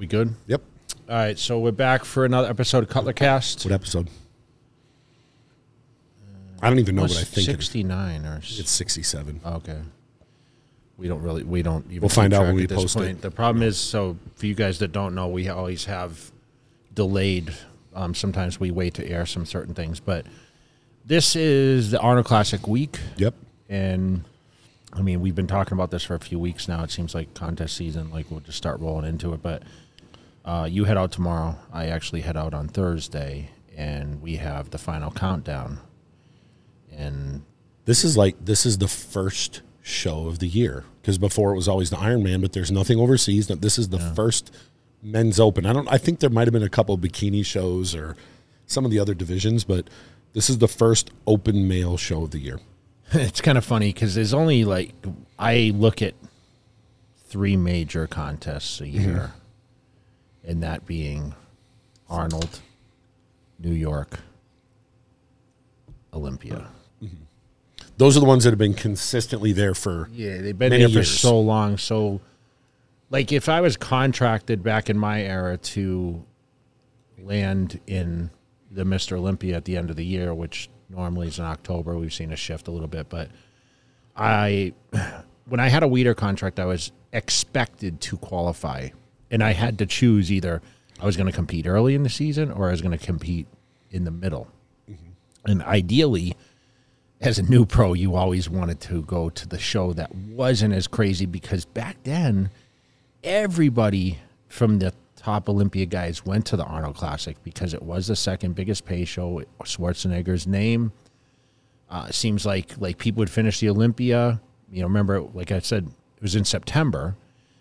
We good? Yep. All right, so we're back for another episode of Cutler Cast. What episode? I don't even know what I think. it is. Sixty nine or It's 67. okay. We don't really. We don't. Even We'll find keep out when track we at this post it. The problem is, so for you guys that don't know, we always have delayed. Um, sometimes we wait to air some certain things, but this is the Arnold Classic week, Yep. and I mean we've been talking about this for a few weeks now. It seems like contest season, like we'll just start rolling into it. But uh, you head out tomorrow. I actually head out on Thursday, and we have the final countdown. And This is like this is the first show of the year because before it was always the Iron Man, but there's nothing overseas. This is the first men's open. I don't. I think there might have been a couple of bikini shows or some of the other divisions, but this is the first open male show of the year. it's kind of funny because there's only like I look at three major contests a year, and that being Arnold, New York, Olympia. Mm-hmm. Those are the ones that have been consistently there for. Yeah, they've been Many there for years. so long. So, like, if I was contracted back in my era to land in the Mr. Olympia at the end of the year, which normally is in October, we've seen a shift a little bit, but I, when I had a Weider contract, I was expected to qualify, and I had to choose either I was going to compete early in the season or I was going to compete in the middle, and ideally as a new pro, you always wanted to go to the show that wasn't as crazy because back then, everybody from the top Olympia guys went to the Arnold Classic because it was the second biggest pay show. Schwarzenegger's name uh, seems like like people would finish the Olympia. You know, remember, like I said, it was in September,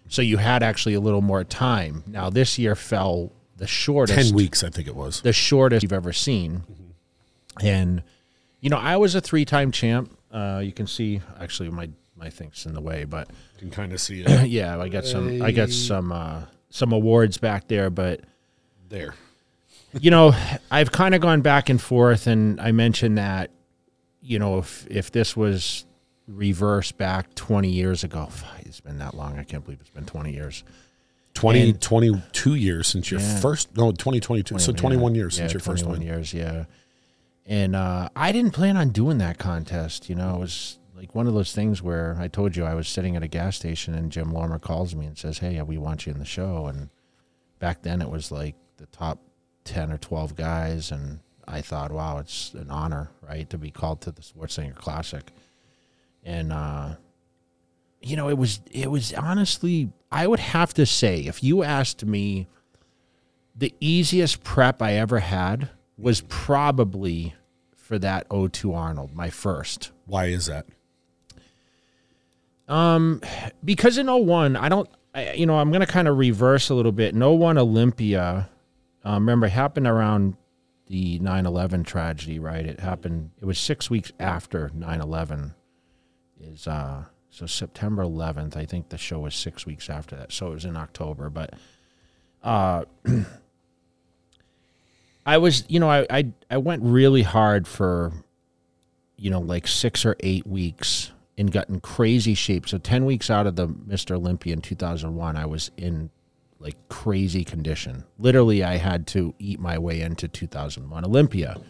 so you had actually a little more time. Now this year fell the shortest Ten weeks, I think it was. the shortest you've ever seen. And you know, I was a three-time champ. Uh, you can see actually my my thing's in the way, but You can kind of see it yeah, I got some I got some uh, some awards back there, but there. you know, I've kind of gone back and forth, and I mentioned that, you know, if if this was reversed back 20 years ago, it's been that long. I can't believe it's been 20 years. 20, And- 22 years since your Yeah. first. No, 2022. so 21 years Yeah, since your first 21 one. years, yeah. And uh, I didn't plan on doing that contest. You know, it was like one of those things where I told you I was sitting at a gas station and Jim Lorimer calls me and says, "Hey, we want you in the show." And back then it was like the top 10 or 12 guys and I thought, "Wow, it's an honor, right, to be called to the Schwarzenegger Classic." And uh you know, it was it was honestly I would have to say if you asked me the easiest prep I ever had was probably for that O2 Arnold, my first. Why is that? Um Because in 01, I don't, I, you know, I'm going to kind of reverse a little bit. In 01 Olympia, uh, remember, it happened around the 9 11 tragedy, right? It happened, it was six weeks after 9 11. Is, uh, so September 11th, I think the show was six weeks after that. So it was in October. But uh, I was, you know, I, I I went really hard for, you know, like six or eight weeks and got in crazy shape. So ten weeks out of the Mr. Olympia in two thousand one, I was in like crazy condition. Literally, I had to eat my way into two thousand one Olympia.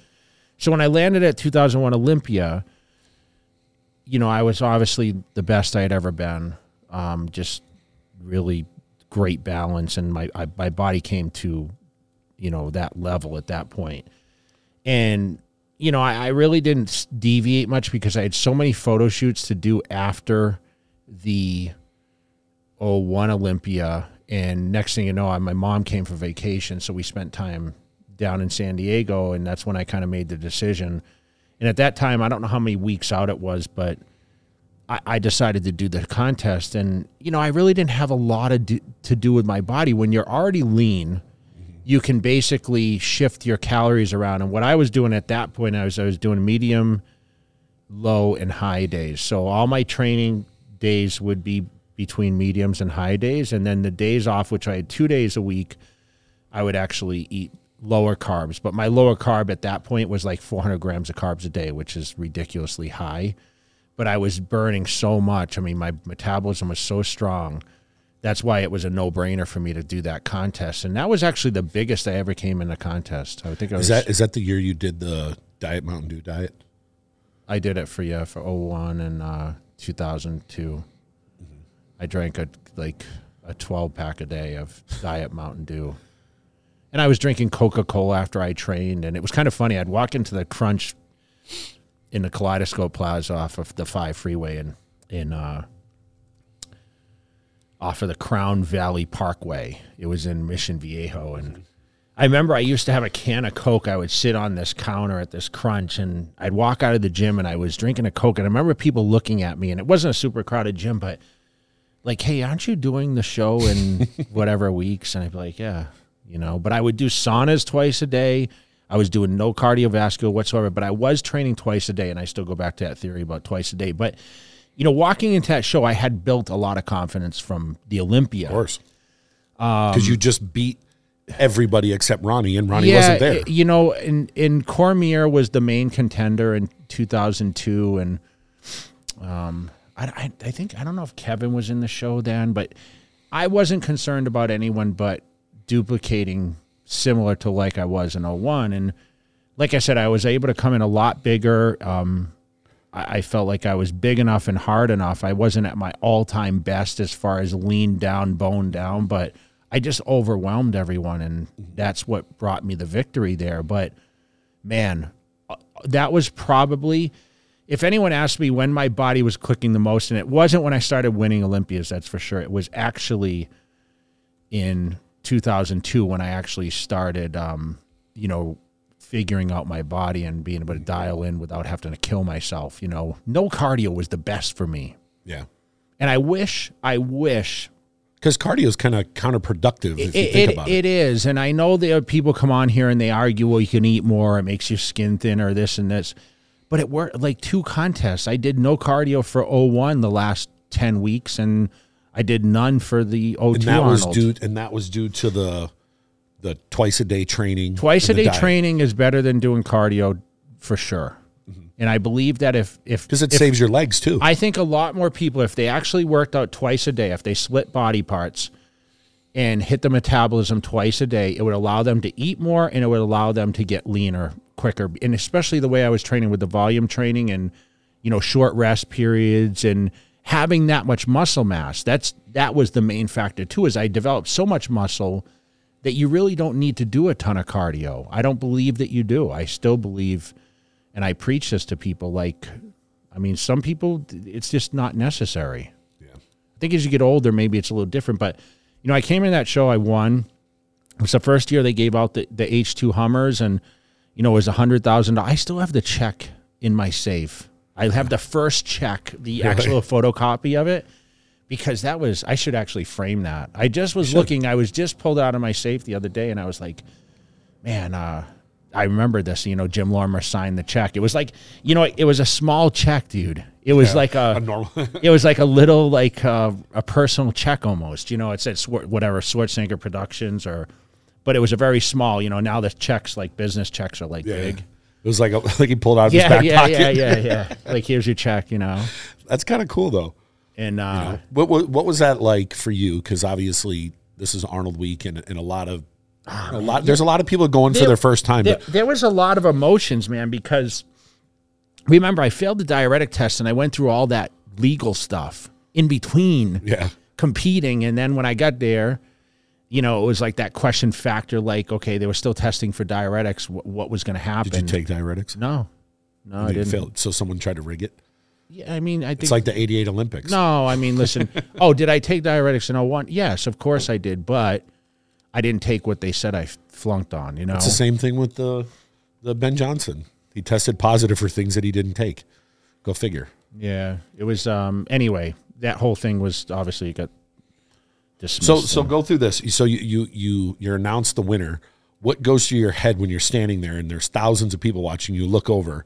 So when I landed at two thousand one Olympia, you know, I was obviously the best I had ever been. Um, just really great balance, and my I, my body came to, you know, that level at that point. And you know, I, I really didn't deviate much because I had so many photo shoots to do after the oh one Olympia, and next thing you know, I, my mom came for vacation, so we spent time down in San Diego, and that's when I kind of made the decision. And at that time, I don't know how many weeks out it was, but I, I decided to do the contest. And, you know, I really didn't have a lot of do, to do with my body. When you're already lean, you can basically shift your calories around. And what I was doing at that point, I was, I was doing medium, low, and high days. So all my training days would be between mediums and high days. And then the days off, which I had two days a week, I would actually eat lower carbs. But my lower carb at that point was like 400 grams of carbs a day, which is ridiculously high. But I was burning so much. I mean, my metabolism was so strong that's why it was a no brainer for me to do that contest. And that was actually the biggest I ever came in a contest. I think I was, Is that is that the year you did the Diet Mountain Dew diet? I did it for yeah for 01 and uh, 2002. I drank a like a 12 pack a day of Diet Mountain Dew. And I was drinking Coca Cola after I trained, and it was kind of funny. I'd walk into the Crunch in the Kaleidoscope Plaza off of the Five Freeway in in uh, off of the Crown Valley Parkway. It was in Mission Viejo, and I remember I used to have a can of Coke. I would sit on this counter at this Crunch, and I'd walk out of the gym, and I was drinking a Coke, and I remember people looking at me, and it wasn't a super crowded gym, but like, hey, aren't you doing the show in whatever weeks? And I'd be like, yeah, you know. But I would do saunas twice a day. I was doing no cardiovascular whatsoever, but I was training twice a day, and I still go back to that theory about twice a day. But you know, walking into that show, I had built a lot of confidence from the Olympia. Of course. Because you just beat everybody except Ronnie, and Ronnie wasn't there. You know, and in Cormier was the main contender in 2002, and um, I, I I think I don't know if Kevin was in the show then, but I wasn't concerned about anyone but duplicating similar to like I was in 01. and like I said, I was able to come in a lot bigger. Um, I, I felt like I was big enough and hard enough. I wasn't at my all time best as far as lean down, bone down, but I just overwhelmed everyone, and that's what brought me the victory there. But man, uh, that was probably, if anyone asked me when my body was clicking the most, and it wasn't when I started winning Olympias, that's for sure. It was actually in 2002 when I actually started, um, you know, figuring out my body and being able to dial in without having to kill myself. You know, no cardio was the best for me. Yeah. And I wish, I wish Because cardio is kind of counterproductive if you think it, about it. it is. And I know there are people come on here and they argue, well, you can eat more, it makes your skin thinner, this and this. But it worked like two contests. I did no cardio for 01 the last 10 weeks, and I did none for the 02 And that was due and that was due to the the twice a day training. Twice a day diet. training is better than doing cardio for sure. Mm-hmm. And I believe that if if Because it if- saves your legs too. I think a lot more people, if they actually worked out twice a day, if they split body parts and hit the metabolism twice a day, it would allow them to eat more and it would allow them to get leaner quicker. And especially the way I was training with the volume training and, you know, short rest periods and having that much muscle mass. That's that was the main factor too, is I developed so much muscle that you really don't need to do a ton of cardio. I don't believe that you do. I still believe and I preach this to people like I mean, some people it's just not necessary. Yeah. I think as you get older, maybe it's a little different. But you know, I came in that show, I won. It was the first year they gave out the, the H two Hummers, and you know, it was a hundred thousand. I still have the check in my safe. I have the first check, the actual photocopy of it, because that was I should actually frame that. I just was looking. I was just pulled out of my safe the other day, and I was like, man, uh, I remember this. You know, Jim Lorimer signed the check. It was like, you know, it was a small check, dude. It was like a, A normal it was like a little like uh, a personal check almost. You know, it said whatever Schwarzenegger Productions or, but it was a very small. You know, now the checks like business checks are like big. It was like a, like he pulled out of his Yeah, back yeah, pocket. yeah, yeah, yeah. yeah. like here's your check. You know, That's kind of cool though. and uh, What, what what was that like for you? Because obviously this is Arnold Week, and, and a lot of a lot. There's a lot of people going for their first time. there, there was a lot of emotions, man, because remember I failed the diuretic test and I went through all that legal stuff in between. yeah, competing and then when i got there you know it was like that question factor like okay they were still testing for diuretics what, what was going to happen did you take diuretics? no no i You didn't failed. So someone tried to rig it. yeah, i mean i think It's like the '88 Olympics. no i mean listen oh did i take diuretics in 01 yes of course i did but i didn't take what they said i flunked on you know It's the same thing with the the Ben Johnson. He tested positive for things that he didn't take. Go figure. yeah it was um anyway that whole thing was obviously got dismissed So so go through this. So you you you you're announced the winner. What goes through your head when you're standing there and there's thousands of people watching you look over?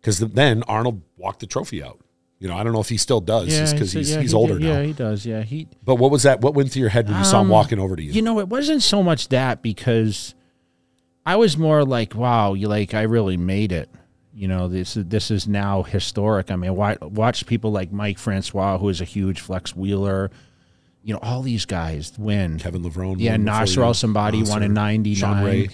Because then Arnold walked the trophy out. You know, I don't know if he still does, yeah, because he's yeah, he's he older did- now. yeah he does yeah he But what was that? What went through your head when you saw him um, walking over to you? You know, it wasn't so much that because I was more like, wow, you like I really made it. You know, this is this is now historic. I mean, watch, watch people like Mike Francois, who is a huge flex wheeler. You know, all these guys win. Kevin Levrone. Yeah, Nasser. Al Sonbaty won in Nasser, '99.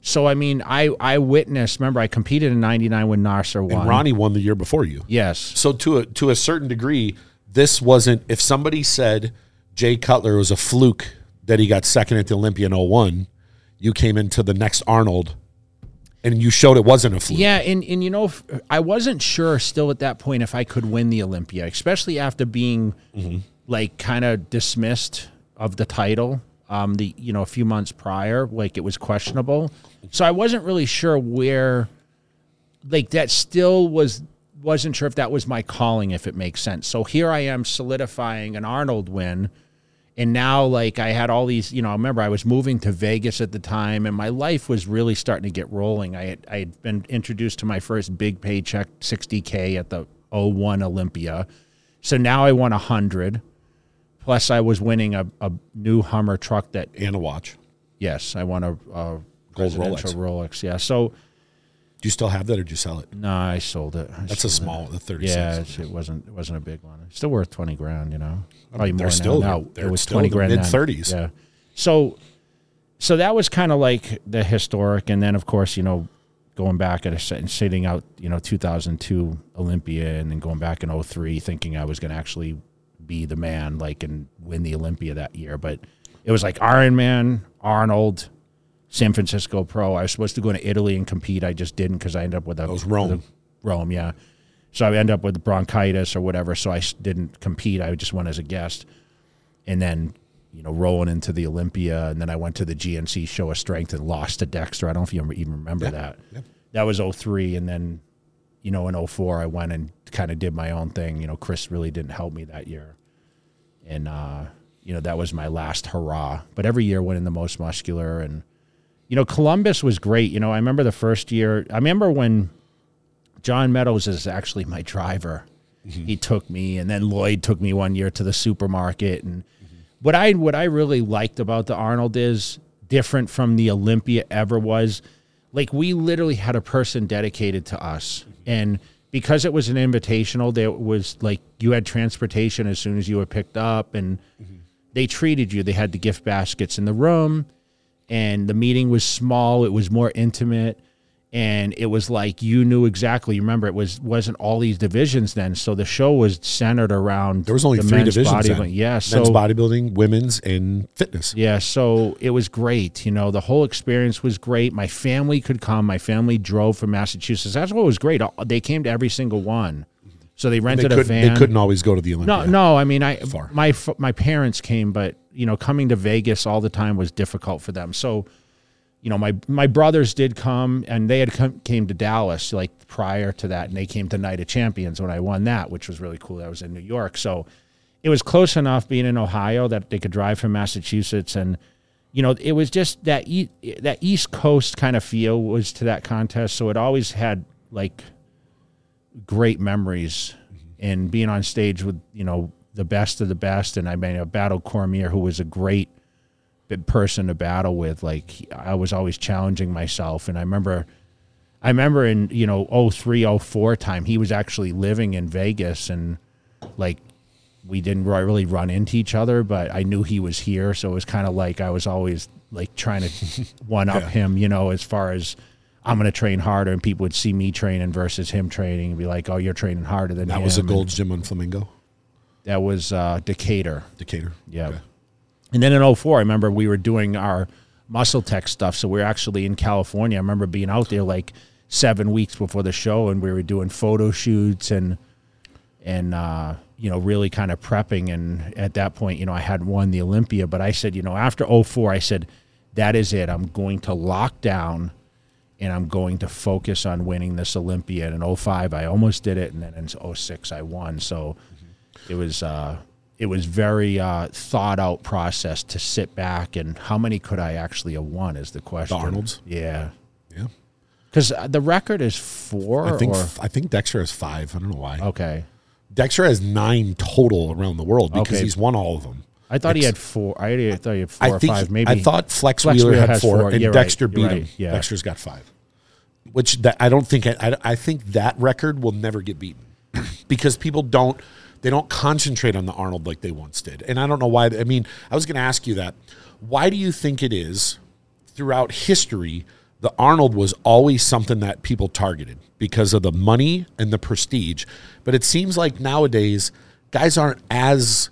So I mean, I I witnessed. Remember, I competed in '99 when Nasser won. And Ronnie won the year before you. yes, So to a to a certain degree, this wasn't. If somebody said Jay Cutler was a fluke that he got second at the Olympia in 01, you came into the next Arnold, and you showed it wasn't a fluke. yeah, and and you know, I wasn't sure still at that point if I could win the Olympia, especially after being mm-hmm. Like kind of dismissed of the title. Um, the you know a few months prior, like it was questionable, so I wasn't really sure where, like that still was wasn't sure if that was my calling, if it makes sense. So here I am solidifying an Arnold win. And now, like, I had all these, you know, I remember I was moving to Vegas at the time, and my life was really starting to get rolling. I had, I had been introduced to my first big paycheck, 60K at the 01 Olympia. So now I won 100. Plus, I was winning a, a new Hummer truck that, and a watch. yes, I won a, a Gold presidential Rolex. Yeah. So, Do you still have that, or did you sell it? no, I sold it. I That's a sold it. small, the 36. Yeah, it's, it wasn't. It wasn't a big one. It's still worth twenty grand. You know, probably they're more still- now. now they're it was still twenty the grand. then. mid-thirties. Yeah. So, so that was kind of like the historic, and then of course, you know, going back at a set and sitting out, you know, two thousand two Olympia, and then going back in 03, thinking I was going to actually be the man, like, and win the Olympia that year. But it was like Ironman, Arnold. San Francisco Pro. I was supposed to go to Italy and compete. I just didn't because I ended up with a was Rome. a- Rome, yeah. So I end up with bronchitis or whatever. So I didn't compete. I just went as a guest, and then you know rolling into the Olympia, and then I went to the GNC show of strength and lost to Dexter. I don't know if you even remember that. yeah. That was 03. and then you know in 04 I went and kind of did my own thing. You know, Chris really didn't help me that year, and uh, you know that was my last hurrah. But every year went in the most muscular and you know, Columbus was great. You know, I remember the first year. I remember when John Meadows is actually my driver. He took me, and then Lloyd took me one year to the supermarket. And what I what I really liked about the Arnold is different from the Olympia ever was. Like we literally had a person dedicated to us, and because it was an invitational, there was like you had transportation as soon as you were picked up, and they treated you. They had the gift baskets in the room and the meeting was small it was more intimate and it was like you knew exactly remember it was wasn't all these divisions then so the show was centered around There was only three divisions. bodybuilding. then. yeah men's so bodybuilding, women's, and fitness. yeah so it was great you know the whole experience was great my family could come my family drove from massachusetts that's what was great they came to every single one so they They, rented a van they couldn't always go to the Olympia. no, no. I mean, I Far. my my parents came, but you know, coming to Vegas all the time was difficult for them. So, you know, my my brothers did come, and they had come, came to Dallas like prior to that, and they came to Night of Champions when I won that, which was really cool. I was in New York, so it was close enough being in Ohio that they could drive from Massachusetts, and you know, it was just that e- that East Coast kind of feel was to that contest. So it always had like great memories and being on stage with you know the best of the best and i mean i battled cormier who was a great person to battle with like i was always challenging myself and i remember i remember in you know 03 04 time he was actually living in vegas and like we didn't really run into each other but i knew he was here so it was kind of like i was always like trying to one up Yeah. him you know as far as i'm going to train harder and people would see me training versus him training and be like oh you're training harder than That him was a Gold's Gym on Flamingo, that was uh decatur Decatur. yeah. Okay. And then in 04, I remember we were doing our MuscleTech stuff. So we are actually in California. I remember being out there like seven weeks before the show and we were doing photo shoots and, and, uh, you know, really kind of prepping. And at that point, you know, I had won the Olympia, but I said, you know, after 04, I said, that is it. I'm going to lock down and I'm going to focus on winning this Olympia. And in 05, I almost did it. And then in 06, I won. So it was, uh, it was very uh, thought out process to sit back and how many could I actually have won is the question. Arnolds? Yeah. Yeah. Because the record is four I think or I think Dexter has five. I don't know why. okay. Dexter has nine total around the world because Okay. he's won all of them. I thought he had four. I thought he had four I or five. Maybe I thought Flex, Flex Wheeler, Wheeler had four, four. and You're. Dexter You're beat right. him. Yeah. Dexter's got five. Which that I don't think I, I think that record will never get beaten because people don't They don't concentrate on the Arnold like they once did. And I don't know why. I mean, I was going to ask you that. Why do you think it is throughout history the Arnold was always something that people targeted because of the money and the prestige? But it seems like nowadays guys aren't as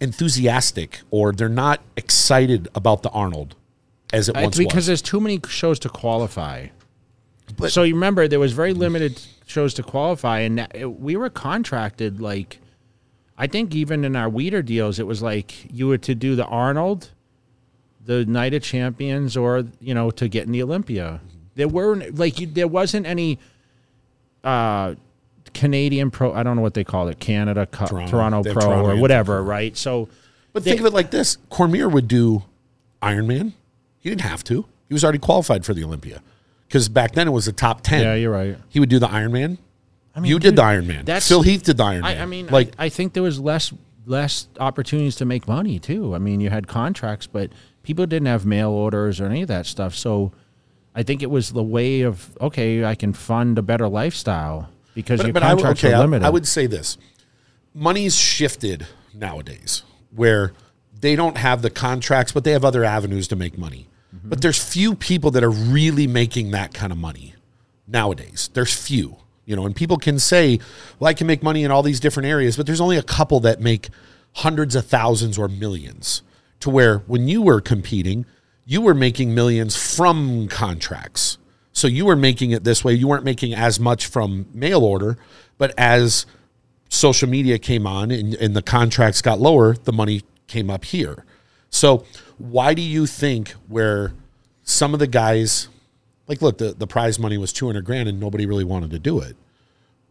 enthusiastic or they're not excited about the Arnold as it once because was. there's too many shows to qualify. But- so you remember there was very limited shows to qualify, and uh, we were contracted like, I think even in our Weider deals, it was like you were to do the Arnold, the Night of Champions, or you know to get in the Olympia. There weren't like you, there wasn't any. Uh, Canadian Pro, I don't know what they call it, Canada, Co- Toronto. Toronto, Pro, Toronto or whatever, right? So, But think of it like this: Cormier would do Ironman. He didn't have to. He was already qualified for the Olympia because back then it was the top ten. yeah, you're right. He would do the Ironman. I mean, you dude, did the Ironman. that's- Phil Heath did the Ironman. I, I mean, like I, I think there was less less opportunities to make money too. I mean, you had contracts, but people didn't have mail orders or any of that stuff. So, I think it was the way of okay, I can fund a better lifestyle because your but I, contracts okay, are I- limited. I would say this: money's shifted nowadays, where they don't have the contracts, but they have other avenues to make money. Mm-hmm. But there's few people that are really making that kind of money nowadays. There's few, you know, and people can say, "Well, I can make money in all these different areas," but there's only a couple that make hundreds of thousands or millions. To where when you were competing, you were making millions from contracts. So you were making it this way. You weren't making as much from mail order, but as social media came on and, and the contracts got lower, the money came up here. So why do you think where some of the guys like look, the, the prize money was two hundred grand and nobody really wanted to do it.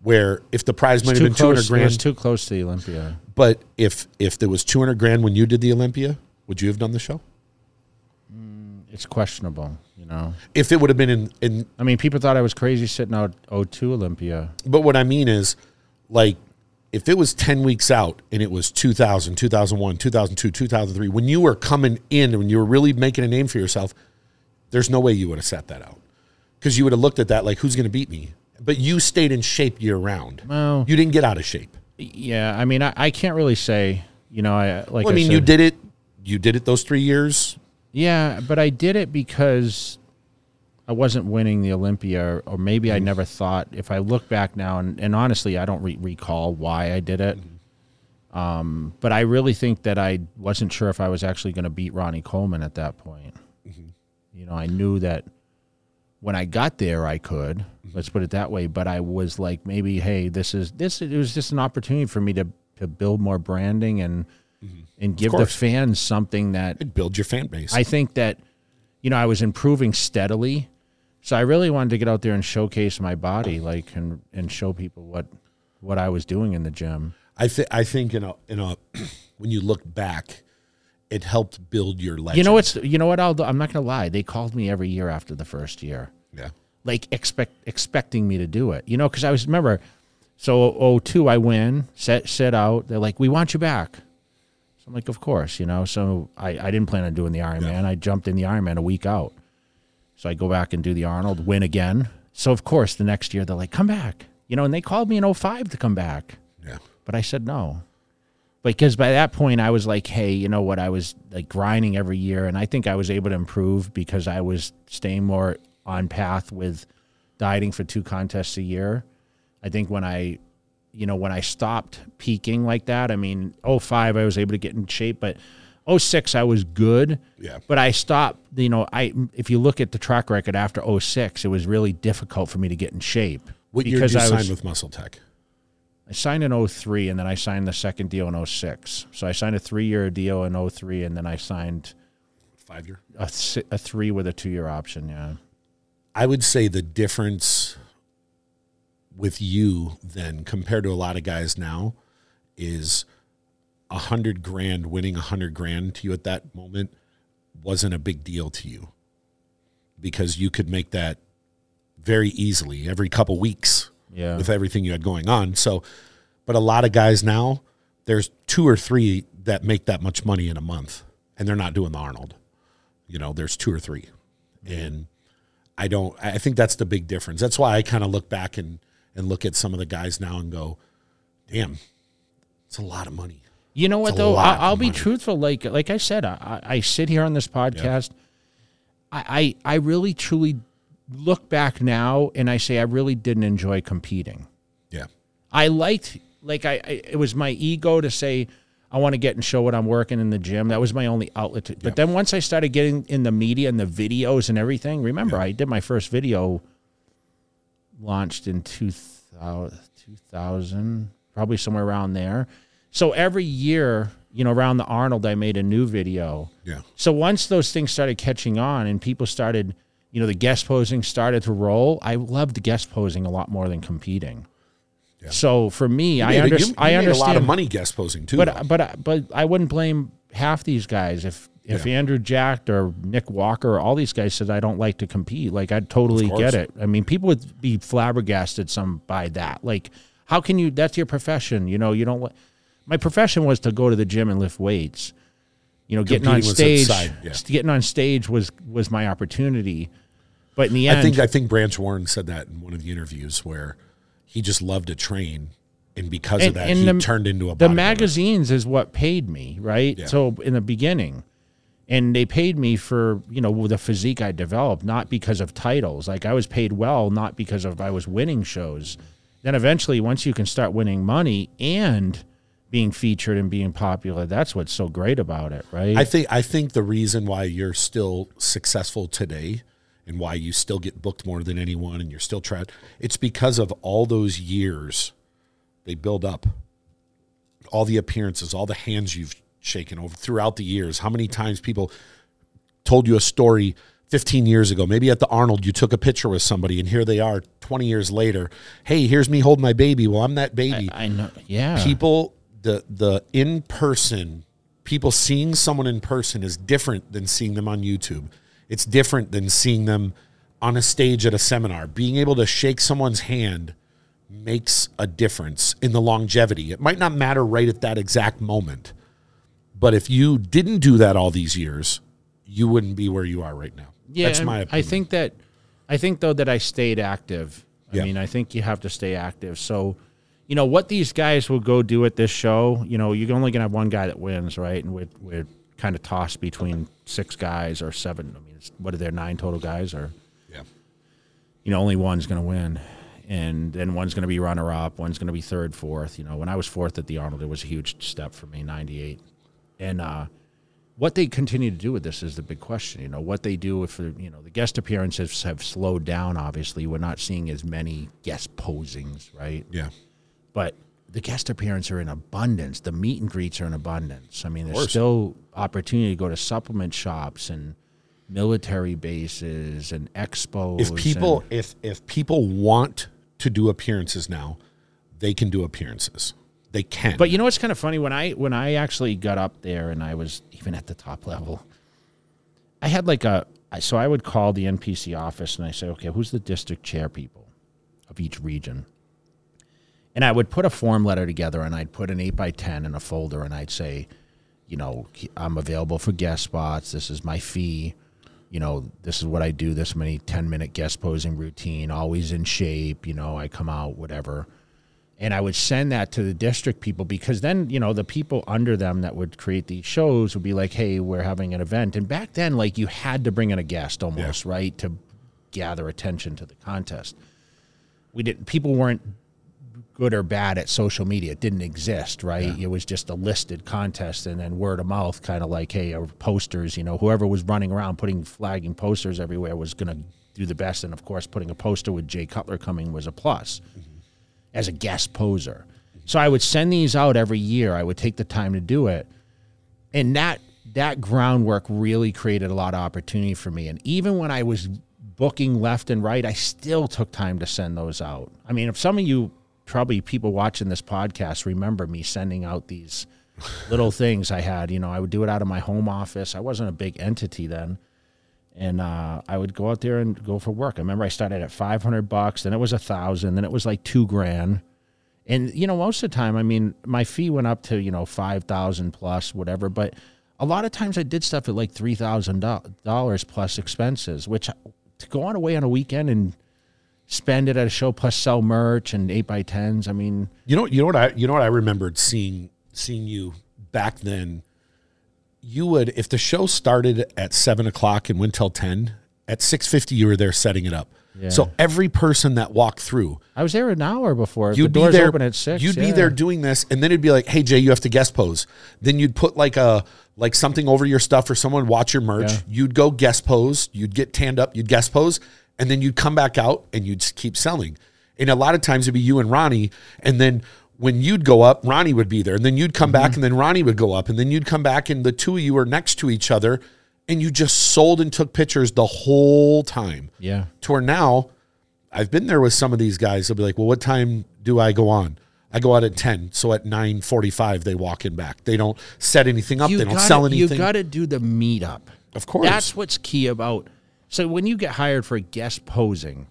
Where if the prize money had been close. It was grand, too close to the Olympia. but if if there was two hundred grand when you did the Olympia, would you have done the show? Mm, it's questionable, you know. If it would have been in, in I mean, people thought I was crazy sitting out 02 Olympia. But what I mean is, like, if it was 10 weeks out and it was 2000, 2001, 2002, 2003, when you were coming in and when you were really making a name for yourself, there's no way you would have sat that out. Because you would have looked at that like, who's going to beat me? But you stayed in shape year round. Well- you didn't get out of shape. Yeah, I mean, I, I can't really say, you know, I like. Well, I mean, said, you did it. You did it those three years. Yeah, but I did it because I wasn't winning the Olympia, or maybe I mm-hmm. never thought. If I look back now, and, and honestly, I don't re- recall why I did it. Mm-hmm. Um, but I really think that I wasn't sure if I was actually going to beat Ronnie Coleman at that point. Mm-hmm. You know, I knew that when I got there, I could. Mm-hmm. Let's put it that way. But I was like, maybe, hey, this is this. It was just an opportunity for me to to build more branding and mm-hmm. and give the fans something that It build your fan base. I think that, you know, I was improving steadily. So I really wanted to get out there and showcase my body, like, and, and show people what, what I was doing in the gym. I think. I think in a in a when you look back, it helped build your legend. You know what's, you know what I'll do? I'm not going to lie. They called me every year after the first year, Yeah. like expect, expecting me to do it, you know, cause I was, remember, so 02, I win, set, set out. They're like, we want you back. So I'm like, of course, you know. So I, I didn't plan on doing the Ironman. I jumped in the Ironman a week out. So I go back and do the Arnold, win again. So of course the next year they're like, come back. You know, and they called me in 05 to come back. Yeah. But I said no. Because by that point I was like, hey, you know what, I was like grinding every year and I think I was able to improve because I was staying more on path with dieting for two contests a year. I think when I you know, when I stopped peaking like that, I mean, 05 I was able to get in shape, but 06 I was good. Yeah. But I stopped, you know, I if you look at the track record after 06, it was really difficult for me to get in shape. What year did you I sign was with MuscleTech? I signed in 03 and then I signed the second deal in 06. So I signed a 3-year deal in 03 and then I signed Five year. a, a 3 with a 2-year option, yeah. I would say the difference with you then compared to a lot of guys now is a hundred grand winning a hundred grand to you at that moment wasn't a big deal to you because you could make that very easily every couple weeks Yeah. with everything you had going on. So, but a lot of guys now, there's two or three that make that much money in a month, and they're not doing the Arnold. You know, there's two or three, and I don't. I think that's the big difference. That's why I kind of look back and and look at some of the guys now and go, "Damn, It's a lot of money. You know what though? lot I, I'll be truthful. Like like I said, I, I I sit here on this podcast. I, I I really truly look back now and I say I really didn't enjoy competing. Yeah. I liked like I, I it was my ego to say I want to get and show what I'm working in the gym. That was my only outlet. To, but then once I started getting in the media and the videos and everything, remember I did my first video launched in 2000, 2000 probably somewhere around there. So every year, you know, around the Arnold, I made a new video. Yeah. So once those things started catching on and people started, you know, the guest posing started to roll, I loved guest posing a lot more than competing. Yeah. So for me, I, You made- under, you- you I understand. a lot of money guest posing too. though. But but but I wouldn't blame half these guys if if Yeah. Andrew Jacked or Nick Walker or all these guys said I don't like to compete. Like I'd totally get it. I mean, people would be flabbergasted some by that. Like, how can you? That's your profession. You know, you don't. My profession was to go to the gym and lift weights. You know, getting on Competing stage, yeah. getting on stage was was my opportunity. But in the end, I think I think Branch Warren said that in one of the interviews where he just loved to train, and because of that, he turned into a the magazines is what paid me right? Yeah. so in the beginning and they paid me for you know the physique i developed not because of titles. Like i was paid well not because of i was winning shows. Then eventually once you can start winning money and being featured and being popular that's what's so great about it right? I think I think the reason why you're still successful today and why you still get booked more than anyone and you're still trying it's because of all those years they build up all the appearances all the hands you've shaken over throughout the years. How many times people told you a story 15 years ago? Maybe at the arnold you took a picture with somebody and here they are 20 years later. Hey here's me holding my baby. Well i'm that baby. I know yeah. People the the in person people seeing someone in person is different than seeing them on YouTube. It's different than seeing them on a stage at a seminar. Being able to shake someone's hand makes a difference in the longevity. It might not matter right at that exact moment, but if you didn't do that all these years, you wouldn't be where you are right now. Yeah, That's my. Opinion. I think that I think though that I stayed active. I Yeah. mean, I think you have to stay active. So, you know, what these guys will go do at this show, you know, you're only gonna have one guy that wins, right? And we're we're kind of tossed between six guys or seven. I mean, what are there nine total guys or yeah. you know, only one's going to win. And then one's going to be runner up, one's going to be third, fourth. You know, when I was fourth at the Arnold, it was a huge step for me, 98. And uh, what they continue to do with this is the big question. You know, what they do if, you know, the guest appearances have slowed down, obviously. We're not seeing as many guest posings, right? Yeah. but the guest appearances are in abundance. The meet and greets are in abundance. I mean, there's still opportunity to go to supplement shops and military bases and expos. if people and- if if people want to do appearances now, they can do appearances. They can. but you know what's kind of funny when I when I actually got up there and I was even at the top level, I had like a so I would call the NPC office and I say, okay, who's the district chair people of each region? And I would put a form letter together and I'd put an 8 by 10 in a folder and I'd say, you know, I'm available for guest spots. This is my fee. You know, this is what I do this many 10 minute guest posing routine, always in shape. You know, I come out, whatever. And I would send that to the district people because then, you know, the people under them that would create these shows would be like, hey, we're having an event. And back then, like, you had to bring in a guest almost, right, to gather attention to the contest. We didn't, people weren't good or bad at social media. It didn't exist, right? It was just a listed contest and then word of mouth, kind of like, hey, or posters, you know, whoever was running around putting flagging posters everywhere was going to do the best. And of course, putting a poster with Jay Cutler coming was a plus mm-hmm. as a guest poser. So I would send these out every year. I would take the time to do it. And that that groundwork really created a lot of opportunity for me. And even when I was booking left and right, I still took time to send those out. I mean, if some of you probably people watching this podcast remember me sending out these little things I had, you know, I would do it out of my home office. I wasn't a big entity then and uh, I would go out there and go for work. I remember I started at five hundred bucks, then it was a thousand, then it was like two grand, and you know most of the time, I mean, my fee went up to you know five thousand plus whatever, but a lot of times I did stuff at like three thousand dollars plus expenses, which to go on away on a weekend and spend it at a show plus sell merch and eight by tens. I mean, You know, you know what I, you know what I remembered seeing seeing you back then. You would, if the show started at seven o'clock and went till ten, at six fifty you were there setting it up. Yeah. So every person that walked through, I was there an hour before. you'd the be there. open at six. You'd be there doing this, and then it'd be like, "Hey Jay, you have to guest pose." Then you'd put like a like something over your stuff, or someone watch your merch. Yeah. You'd go guest pose. You'd get tanned up. You'd guest pose, and then you'd come back out and you'd keep selling. And a lot of times it'd be you and Ronnie, and then when you'd go up, Ronnie would be there, and then you'd come Mm-hmm. back, and then Ronnie would go up, and then you'd come back, and the two of you were next to each other, and you just sold and took pictures the whole time Yeah. to where now I've been there with some of these guys. They'll be like, well, what time do I go on? I go out at 10. So at 9.45, they walk in back. They don't set anything up. they don't gotta, sell anything. You got to do the meetup. of course. That's what's key about. So when you get hired for guest posing,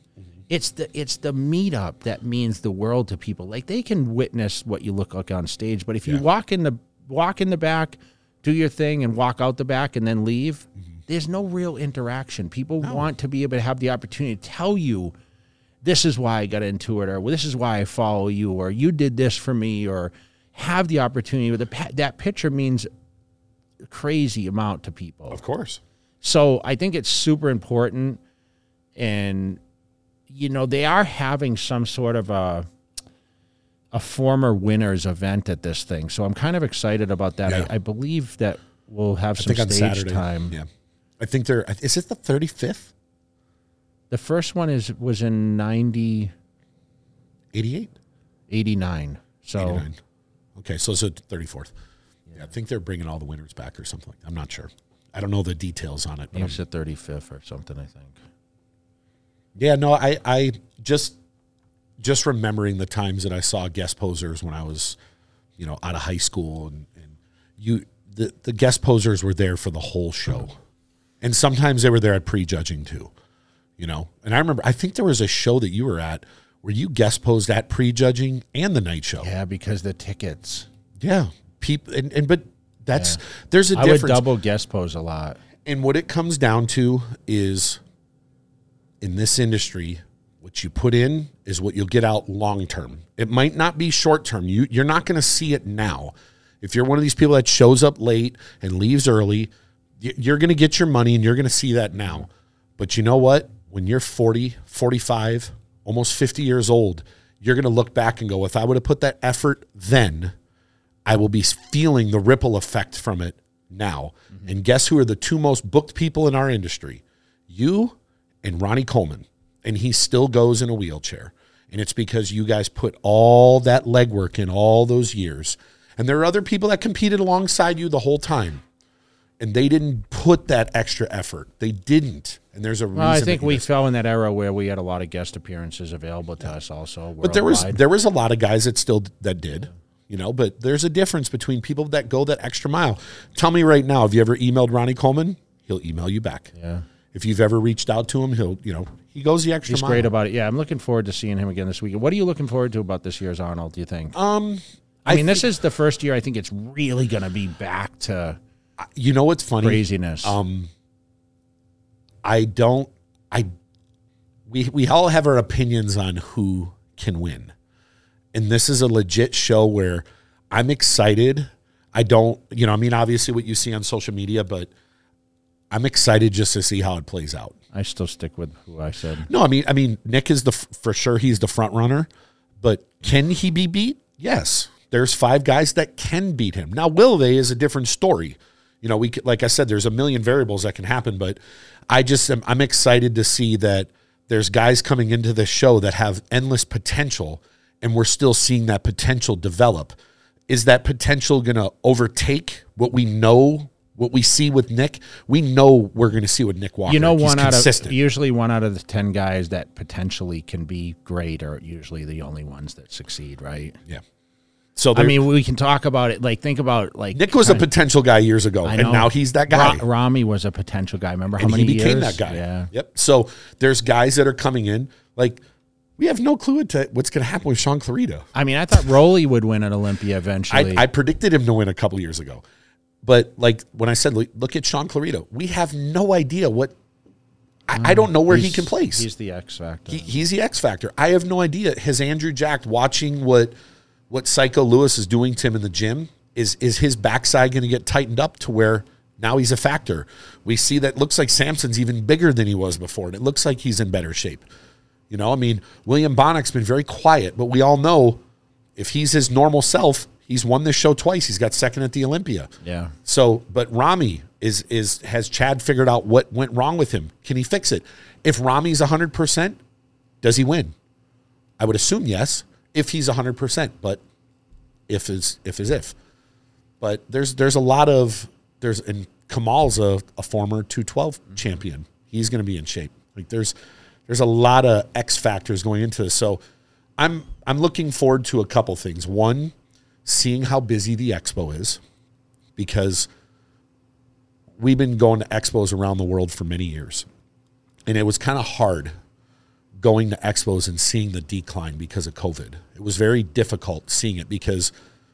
it's the it's the meetup that means the world to people. Like they can witness what you look like on stage, but if you Yeah. walk in the walk in the back, do your thing, and walk out the back and then leave, Mm-hmm. there's no real interaction. People want to be able to have the opportunity to tell you. This is why I got into it, or this is why I follow you, or you did this for me, or have the opportunity. Pa- that picture means a crazy amount to people. of course. So I think it's super important, and you know they are having some sort of a a former winners event at this thing. So I'm kind of excited about that. Yeah. I, I believe that we'll have some stage time. Yeah. I think they're, is it the 35th? The first one is was in 90, 88? 89. So 89. Okay. So it's the 34th. Yeah. I think they're bringing all the winners back or something. I'm not sure. I don't know the details on it. But it I'm- was the 35th or something, I think. Yeah, no, I, I just just remembering the times that I saw guest posers when I was, you know, out of high school and, and you the, the guest posers were there for the whole show. And sometimes they were there at prejudging too. You know. And I remember I think there was a show that you were at where you guest posed at prejudging and the night show. Yeah, because the tickets. Yeah. People and, and but that's there's a I would double guest pose a lot. And what it comes down to is in this industry, what you put in is what you'll get out long term. It might not be short term. You you're not going to see it now. If you're one of these people that shows up late and leaves early, you're going to get your money and you're going to see that now. But you know what? When you're 40, 45, almost 50 years old, you're going to look back and go, if I would have put that effort then, I will be feeling the ripple effect from it now. Mm-hmm. And guess who are the two most booked people in our industry? You and Ronnie Coleman. And he still goes in a wheelchair. And it's because you guys put all that legwork in all those years. And there are other people that competed alongside you the whole time. And they didn't put that extra effort. They didn't. And there's a reason. Well, I think we fell in that era where we had a lot of guest appearances available to us also. But there was there was a lot of guys that still that did, you know. But there's a difference between people that go that extra mile. Tell me right now, have you ever emailed Ronnie Coleman? He'll email you back. Yeah. If you've ever reached out to him, he'll you know he goes the extra He's mile. great about it. Yeah, I'm looking forward to seeing him again this weekend. What are you looking forward to about this year's Arnold, do you think? um, I mean, this is the first year I think it's really going to be back to you know what's funny? craziness. Um, I don't. I we we all have our opinions on who can win, and this is a legit show where I'm excited. I don't, you know, I mean, obviously what you see on social media, but I'm excited just to see how it plays out. I still stick with who I said. No, I mean, I mean, Nick is the for sure he's the front runner, but can he be beat? Yes, there's five guys that can beat him. Now, will they is a different story. You know, we could- like I said, there's a million variables that can happen, but I just am I'm excited to see that there's guys coming into this show that have endless potential, and we're still seeing that potential develop. Is that potential going to overtake what we know? What we see with Nick, we know we're going to see with Nick Walker. You know, He's one out consistent. of usually one out of the ten guys that potentially can be great are usually the only ones that succeed, right? Yeah. So I mean, we can talk about it. Like, think about like Nick was a potential guy years ago, and now he's that guy. Ra- Ramy was a potential guy. Remember how and many he became years? that guy. Yeah. Yep. So there's guys that are coming in. Like we have no clue to what's going to happen with Shaun Clarida. I mean, I thought Rolly would win at Olympia eventually. I, I predicted him to win a couple years ago, but like when I said, look, at Shaun Clarida, we have no idea what. I, I don't know where he can place. He's the X factor. He, he's the X factor. I have no idea. Has Andrew Jacked watching what what Psycho Lewis is doing to him in the gym? Is is his backside going to get tightened up to where now he's a factor? We see that looks like Samson's even bigger than he was before, and it looks like he's in better shape. You know, I mean, William Bonac's been very quiet, but we all know if he's his normal self, he's won this show twice. He's got second at the Olympia. Yeah. So, but Ramy is is has Chad figured out what went wrong with him? Can he fix it? If Ramy's hundred percent, does he win? I would assume yes. If he's hundred percent, but if is if is if. But there's there's a lot of there's and Kamal's a, a former two twelve mm-hmm. champion. He's going to be in shape. Like there's there's a lot of X factors going into this. So I'm I'm looking forward to a couple things. One, seeing how busy the expo is, because we've been going to expos around the world for many years, and it was kind of hard going to expos and seeing the decline because of COVID. It was very difficult seeing it because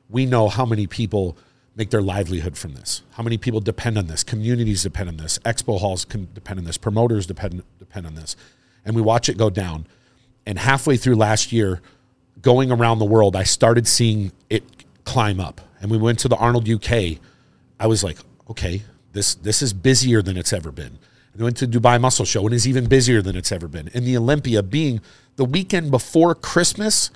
we know how many people make their livelihood from this. How many people depend on this? Communities depend on this. Expo halls can depend on this. Promoters depend depend on this. And we watch it go down. And halfway through last year, going around the world, I started seeing it climb up. And we went to the Arnold UK. I was like, okay, this this is busier than it's ever been. And we went to Dubai Muscle Show and it's even busier than it's ever been. And the Olympia being the weekend before Christmas,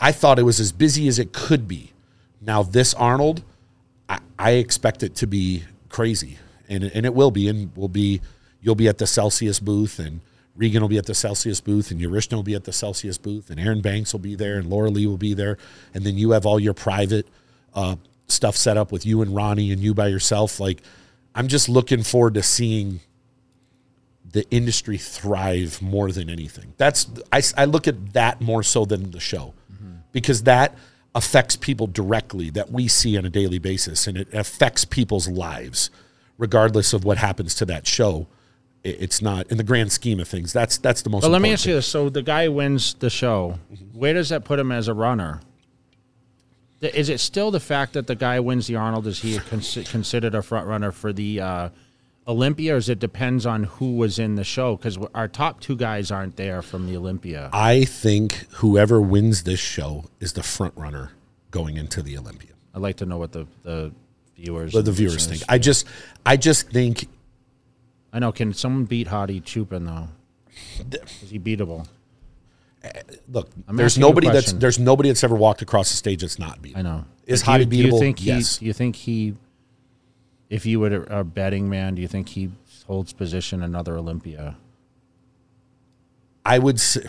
I thought it was as busy as it could be. Now this Arnold, I, I expect it to be crazy, and and it will be, and will be. You'll be at the Celsius booth, and Regan will be at the Celsius booth, and Urishna will be at the Celsius booth, and Aaron Banks will be there, and Laura Lee will be there, and then you have all your private uh, stuff set up with you and Ronnie and you by yourself. Like, I'm just looking forward to seeing the industry thrive more than anything. That's I, I look at that more so than the show because that affects people directly that we see on a daily basis and it affects people's lives regardless of what happens to that show it's not in the grand scheme of things that's that's the most But let me ask you this: so the guy wins the show. Where does that put him as a runner? Is it still the fact that the guy wins the Arnold? Is he consi- considered a front runner for the uh, Olympia? Or is it depends on who was in the show? Because our top two guys aren't there from the Olympia. I think whoever wins this show is the front runner going into the Olympia. I'd like to know what the the viewers the viewers think. I just I just think I know. Can someone beat Hadi Choopan though? Is he beatable? Eh, look, I'm there's asking you a nobody that's question. there's nobody that's ever walked across the stage that's not beatable. I know. Is But do you- Hadi Do you beatable? think he? Yes. Do you think he? If you were a betting man, do you think he holds position another Olympia? I would say,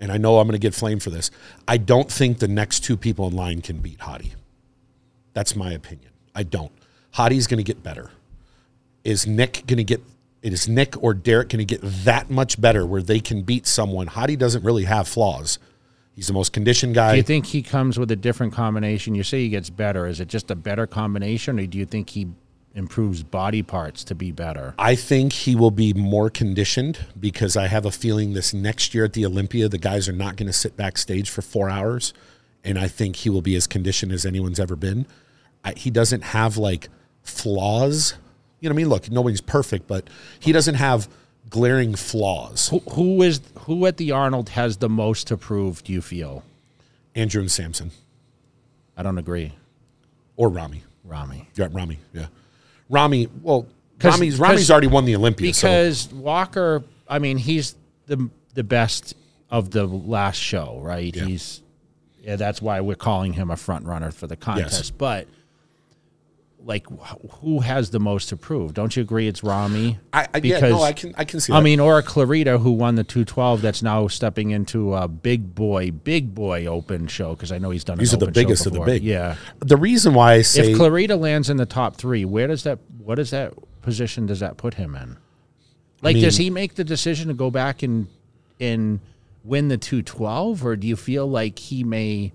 and I know I'm going to get flamed for this. I don't think the next two people in line can beat Hadi. That's my opinion. I don't. Hadi's going to get better. Is Nick going to get? Is Nick or Derek going to get that much better where they can beat someone? Hadi doesn't really have flaws. He's the most conditioned guy. Do you think he comes with a different combination? You say he gets better. Is it just a better combination, or do you think he improves body parts to be better? I think he will be more conditioned because I have a feeling this next year at the Olympia, the guys are not going to sit backstage for four hours. And I think he will be as conditioned as anyone's ever been. I, he doesn't have like flaws. You know what I mean? Look, nobody's perfect, but he doesn't have glaring flaws. Who, who is who at the Arnold has the most to prove? Do you feel? Andrew and Samson I don't agree, or Ramy. Ramy. Yeah, Ramy. Yeah. Ramy, well, Ramy's, Ramy's already won the Olympia. so because Walker, I mean, he's the the best of the last show, right? Yeah. He's yeah, that's why we're calling him a front runner for the contest. But like, who has the most to prove? Don't you agree? It's Ramy. I, I, yeah, no, I can, I can see that. I mean, or Clarida, who won the 212, that's now stepping into a big boy, big boy open show because I know he's done. These are the biggest of the big. Yeah. the reason why I say If Clarida lands in the top three, where does that? What does that position does that put him in? Like, does mean- he make the decision to go back and and win the two twelve, or do you feel like he may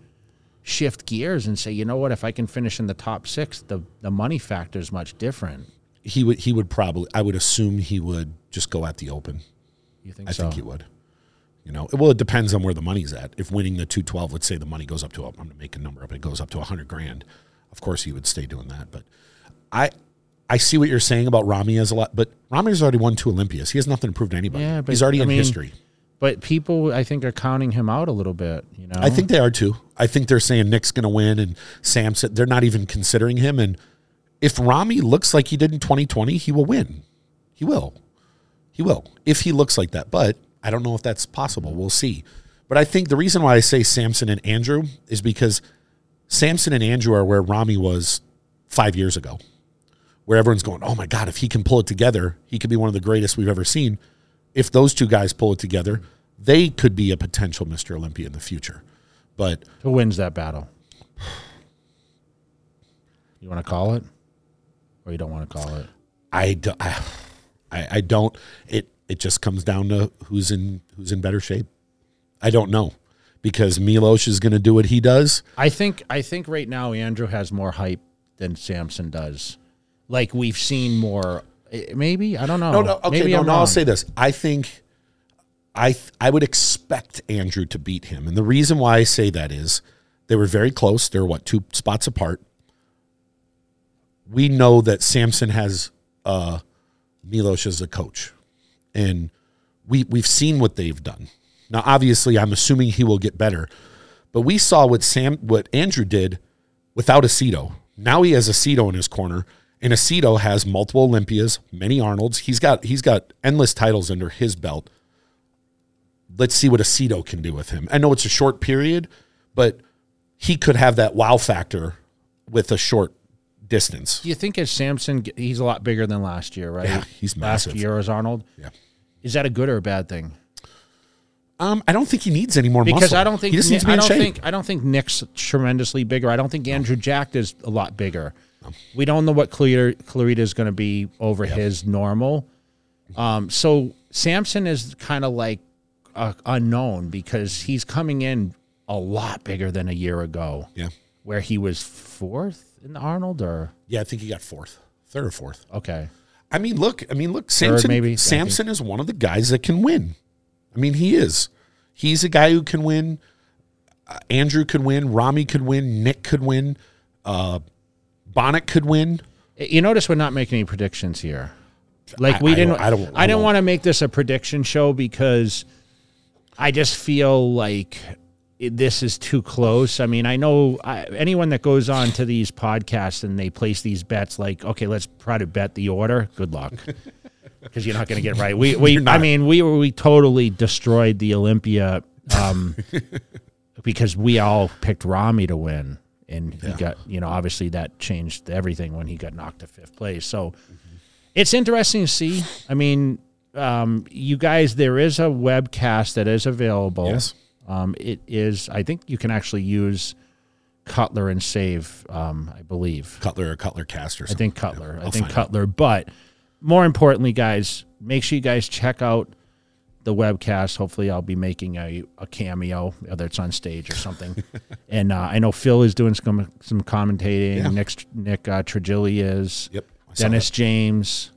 shift gears and say, you know what, if I can finish in the top six, the the money factor is much different. he would, he would probably, I would assume he would just go at the open. You think I so? think he would. You know, well, it depends on where the money's at. If winning the two twelve, let's say the money goes up to, I'm going to make a number up, it goes up to a hundred grand. Of course, he would stay doing that. But I, I see what you're saying about Ramy as a lot, but Ramy's already won two Olympias. He has nothing to prove to anybody. Yeah, but, he's already I in mean, history. But people, I think, are counting him out a little bit. You know, I think they are too. I think they're saying Nick's going to win and Samson. They're not even considering him. And if Ramy looks like he did in 2020, he will win. He will. He will if he looks like that. But I don't know if that's possible. We'll see. But I think the reason why I say Samson and Andrew is because Samson and Andrew are where Ramy was five years ago, where everyone's going, "Oh my God, if he can pull it together, he could be one of the greatest we've ever seen." If those two guys pull it together, they could be a potential Mr. Olympia in the future. But who wins that battle? You want to call it, or you don't want to call it? I, do, I, I, I don't. It it just comes down to who's in who's in better shape. I don't know because Milos is going to do what he does. I think I think right now Andrew has more hype than Samson does. Like we've seen more. Eh, Maybe I don't know. No, no, okay, Maybe no, I'm no. I'll say this. I think I th- I would expect Andrew to beat him, and the reason why I say that is they were very close. They're what two spots apart. We know that Samson has uh, Milos as a coach, and we we've seen what they've done. Now, obviously, I'm assuming he will get better, but we saw what Sam what Andrew did without Aceto. Now he has Aceto in his corner, and Aceto has multiple Olympias, many Arnolds. He's got he's got endless titles under his belt. Let's see what Aceto can do with him. I know it's a short period, but he could have that wow factor with a short distance. Do you think as Samson, he's a lot bigger than last year, right? Yeah, he's massive. last year as Arnold. Yeah. Is that a good or a bad thing? Um, I don't think he needs any more Because muscle. I don't think he just needs to be I don't shape. think I don't think Nick's tremendously bigger. I don't think Andrew Jacked is a lot bigger. We don't know what Clarida, is going to be over his normal. Um, so Samson is kind of like uh, unknown because he's coming in a lot bigger than a year ago, yeah, where he was fourth in the Arnold. Or yeah. I think he got fourth, third or fourth. okay, I mean, look. I mean, look. Samson. maybe, Samson is one of the guys that can win. I mean, he is. He's a guy who can win. Uh, Andrew could win. Ramy could win. Nick could win. Uh, Bonac could win. you notice we're not making any predictions here. Like we I didn't. don't- I don't- I I didn't want to make this a prediction show because I just feel like this is too close. I mean, I know I, anyone that goes on to these podcasts and they place these bets, like, okay, let's try to bet the order. Good luck, because you're not going to get it right. We, we, I mean, we we totally destroyed the Olympia um, because we all picked Ramy to win, and he got, you know, obviously that changed everything when he got knocked to fifth place. So it's interesting to see. I mean, um, you guys, there is a webcast that is available. Yes. Um, it is. I think you can actually use Cutler and save. Um, I believe. Cutler or Cutler cast or something. I think Cutler. I I'll think. Cutler. But more importantly, guys, make sure you guys check out the webcast. Hopefully, I'll be making a, a cameo, whether it's on stage or something. and uh, I know Phil is doing some some commentating. Yeah. Nick Nick uh, Trigili is. Yep. Dennis James.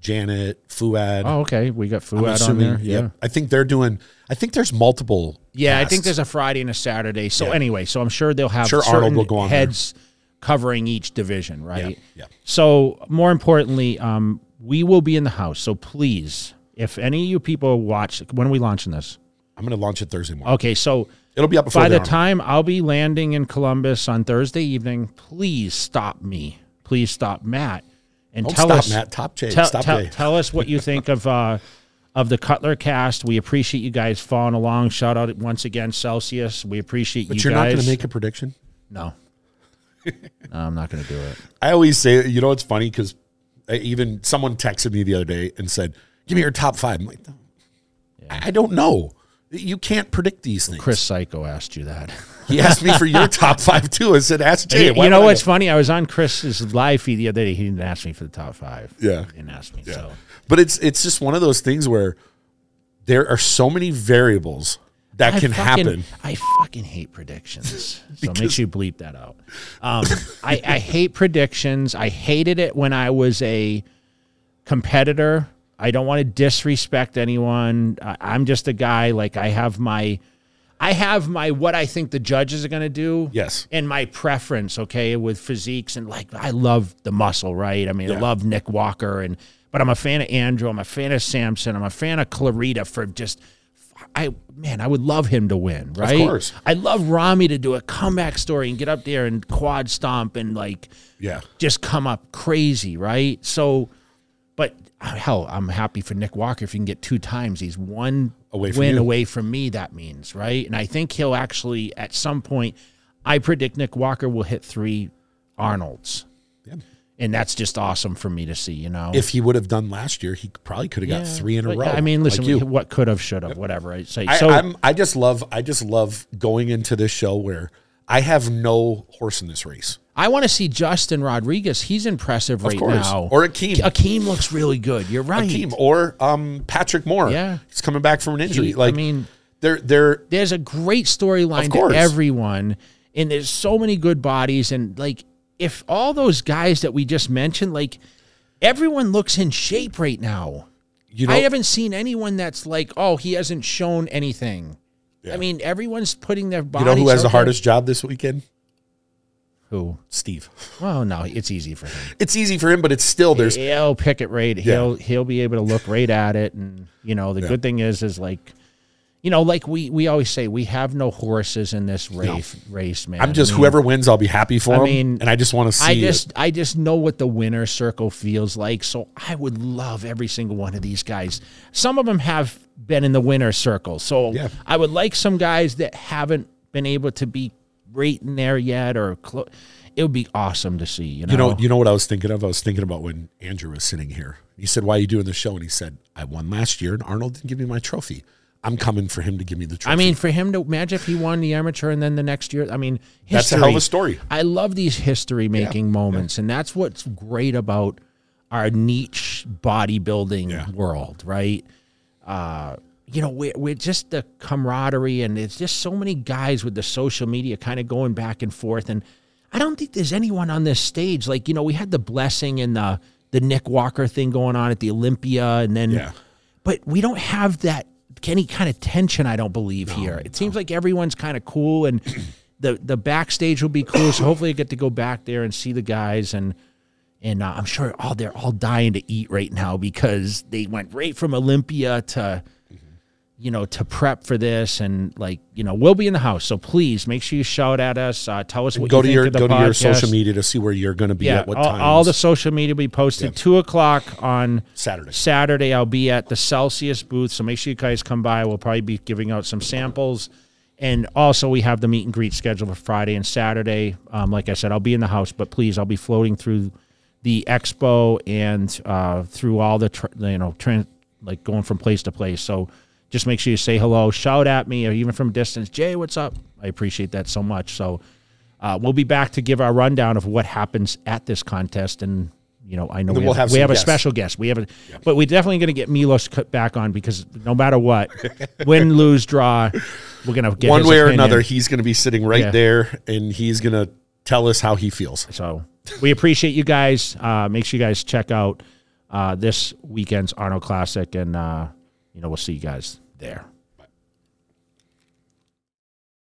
Janet, Fouad. Oh, okay. We got Fouad on assuming. there. Yeah. yep. I think they're doing. I think there's multiple. Yeah, I think there's a Friday and a Saturday. So Yeah. anyway, so I'm sure they'll have Sure Arnold will go on there. heads covering each division, right? Yeah. So more importantly, um, we will be in the house. So please, if any of you people watch, when are we launching this? I'm going to launch it Thursday morning. Okay, so It'll be up before by the time I'll be landing in Columbus on Thursday evening, please stop me. Please stop Matt and Don't tell stop, us Matt. Top J. tell, stop tell, J. tell us what you think of uh, of the Cutler cast. We appreciate you guys following along. Shout out once again, Celsius. We appreciate But you But you're not going to make a prediction. no. no, I'm not going to do it. I always say, you know, it's funny because even someone texted me the other day and said, "Give me your top five. I'm like, "No, I don't know. You can't predict these things. Chris Psycho asked you that. he asked me for your top five too. I said, "Ask Jay." you, know what's funny? I was on Chris's live feed the other day. He didn't ask me for the top five. Yeah. He didn't ask me. So But it's it's just one of those things where there are so many variables that I can fucking- happen. I fucking hate predictions. So make sure you bleep that out. Um, I, I hate predictions. I hated it when I was a competitor. I don't want to disrespect anyone. I, I'm just a guy. Like I have my, I have my what I think the judges are going to do. Yes. And my preference, okay, with physiques and like I love the muscle, right? I mean, I love Nick Walker and but I'm a fan of Andrew. I'm a fan of Samson. I'm a fan of Clarida for just I man, I would love him to win, right? Of course. I'd love Ramy to do a comeback story and get up there and quad stomp and like Yeah. just come up crazy, right? So, hell, I'm happy for Nick Walker if he can get two times. He's one Away from win you. away from me. That means right, and I think he'll actually at some point. I predict Nick Walker will hit three Arnold's, Yeah. and that's just awesome for me to see. You know, If he would have done last year, he probably could have got three in a row. I mean, listen, like what could have, should have, whatever I say. I, so I'm, I just love, I just love going into this show where I have no horse in this race. I want to see Justin Rodriguez. He's impressive right now. Or Akeem. Akeem looks really good. You're right. Akeem or um, Patrick Moore. Yeah. he's coming back from an injury. He- I mean, they're they're there's a great storyline to everyone, and there's so many good bodies. And like, if all those guys that we just mentioned, like, everyone looks in shape right now. you know I haven't seen anyone that's like, oh, he hasn't shown anything. I mean, everyone's putting their bodies. you know who has the there. hardest job this weekend? Who? Steve. Well, no, it's easy for him. It's easy for him, but it's still there's he'll pick it right. He'll he'll be able to look right at it, and you know the good thing is is like, you know, like we we always say, we have no horses in this race. Race, man. I'm just I mean, whoever wins, I'll be happy for I him. mean, and I just want to see. I it. just I just know what the winner circle feels like. So I would love every single one of these guys. Some of them have been in the winner circle. So Yeah. I would like some guys that haven't been able to be in there yet or close. It would be awesome to see. You know, You know, you know what I was thinking of? I was thinking about when Andrew was sitting here. He said, "Why are you doing the show?" And he said, "I won last year, and Arnold didn't give me my trophy. I'm coming for him to give me the trophy." I mean, for him to imagine if he won the amateur and then the next year, I mean, history. That's a hell of a story. I love these history making moments, and that's what's great about our niche bodybuilding Yeah. world, right? Uh, you know, we're, we're just the camaraderie, and it's just so many guys with the social media kind of going back and forth. And I don't think there's anyone on this stage like you know we had the blessing and the the Nick Walker thing going on at the Olympia, and then Yeah. but we don't have that any kind of tension. I don't believe here. It seems like everyone's kind of cool, and the the backstage will be cool. So hopefully, I get to go back there and see the guys, and and uh, I'm sure all they're all dying to eat right now because they went right from Olympia to. You know, to prep for this, and like you know, we'll be in the house. So please make sure you shout at us. Uh, tell us what go you to think your of the go to your social media to see where you're going to be Yeah, at what all, times. all the social media will be posted. Two o'clock on Saturday. Saturday, I'll be at the Celsius booth, so make sure you guys come by. We'll probably be giving out some samples, and also we have the meet and greet scheduled for Friday and Saturday. Um, like I said, I'll be in the house, but please, I'll be floating through the expo and uh, through all the tr- you know, tran like going from place to place. So just make sure you say hello, shout at me, or even from a distance. Jay, what's up? I appreciate that so much. So. Uh, we'll be back to give our rundown of what happens at this contest, and you know, I know we we'll have, have we have a special guest. We have a, but we're definitely going to get Milos cut back on because no matter what, win, lose, draw, we're going to get One way or another, he's going to be sitting right Yeah. there, and he's going to tell us how he feels. So we appreciate you guys. Uh, make sure you guys check out uh, this weekend's Arnold Classic, and uh, you know, we'll see you guys there.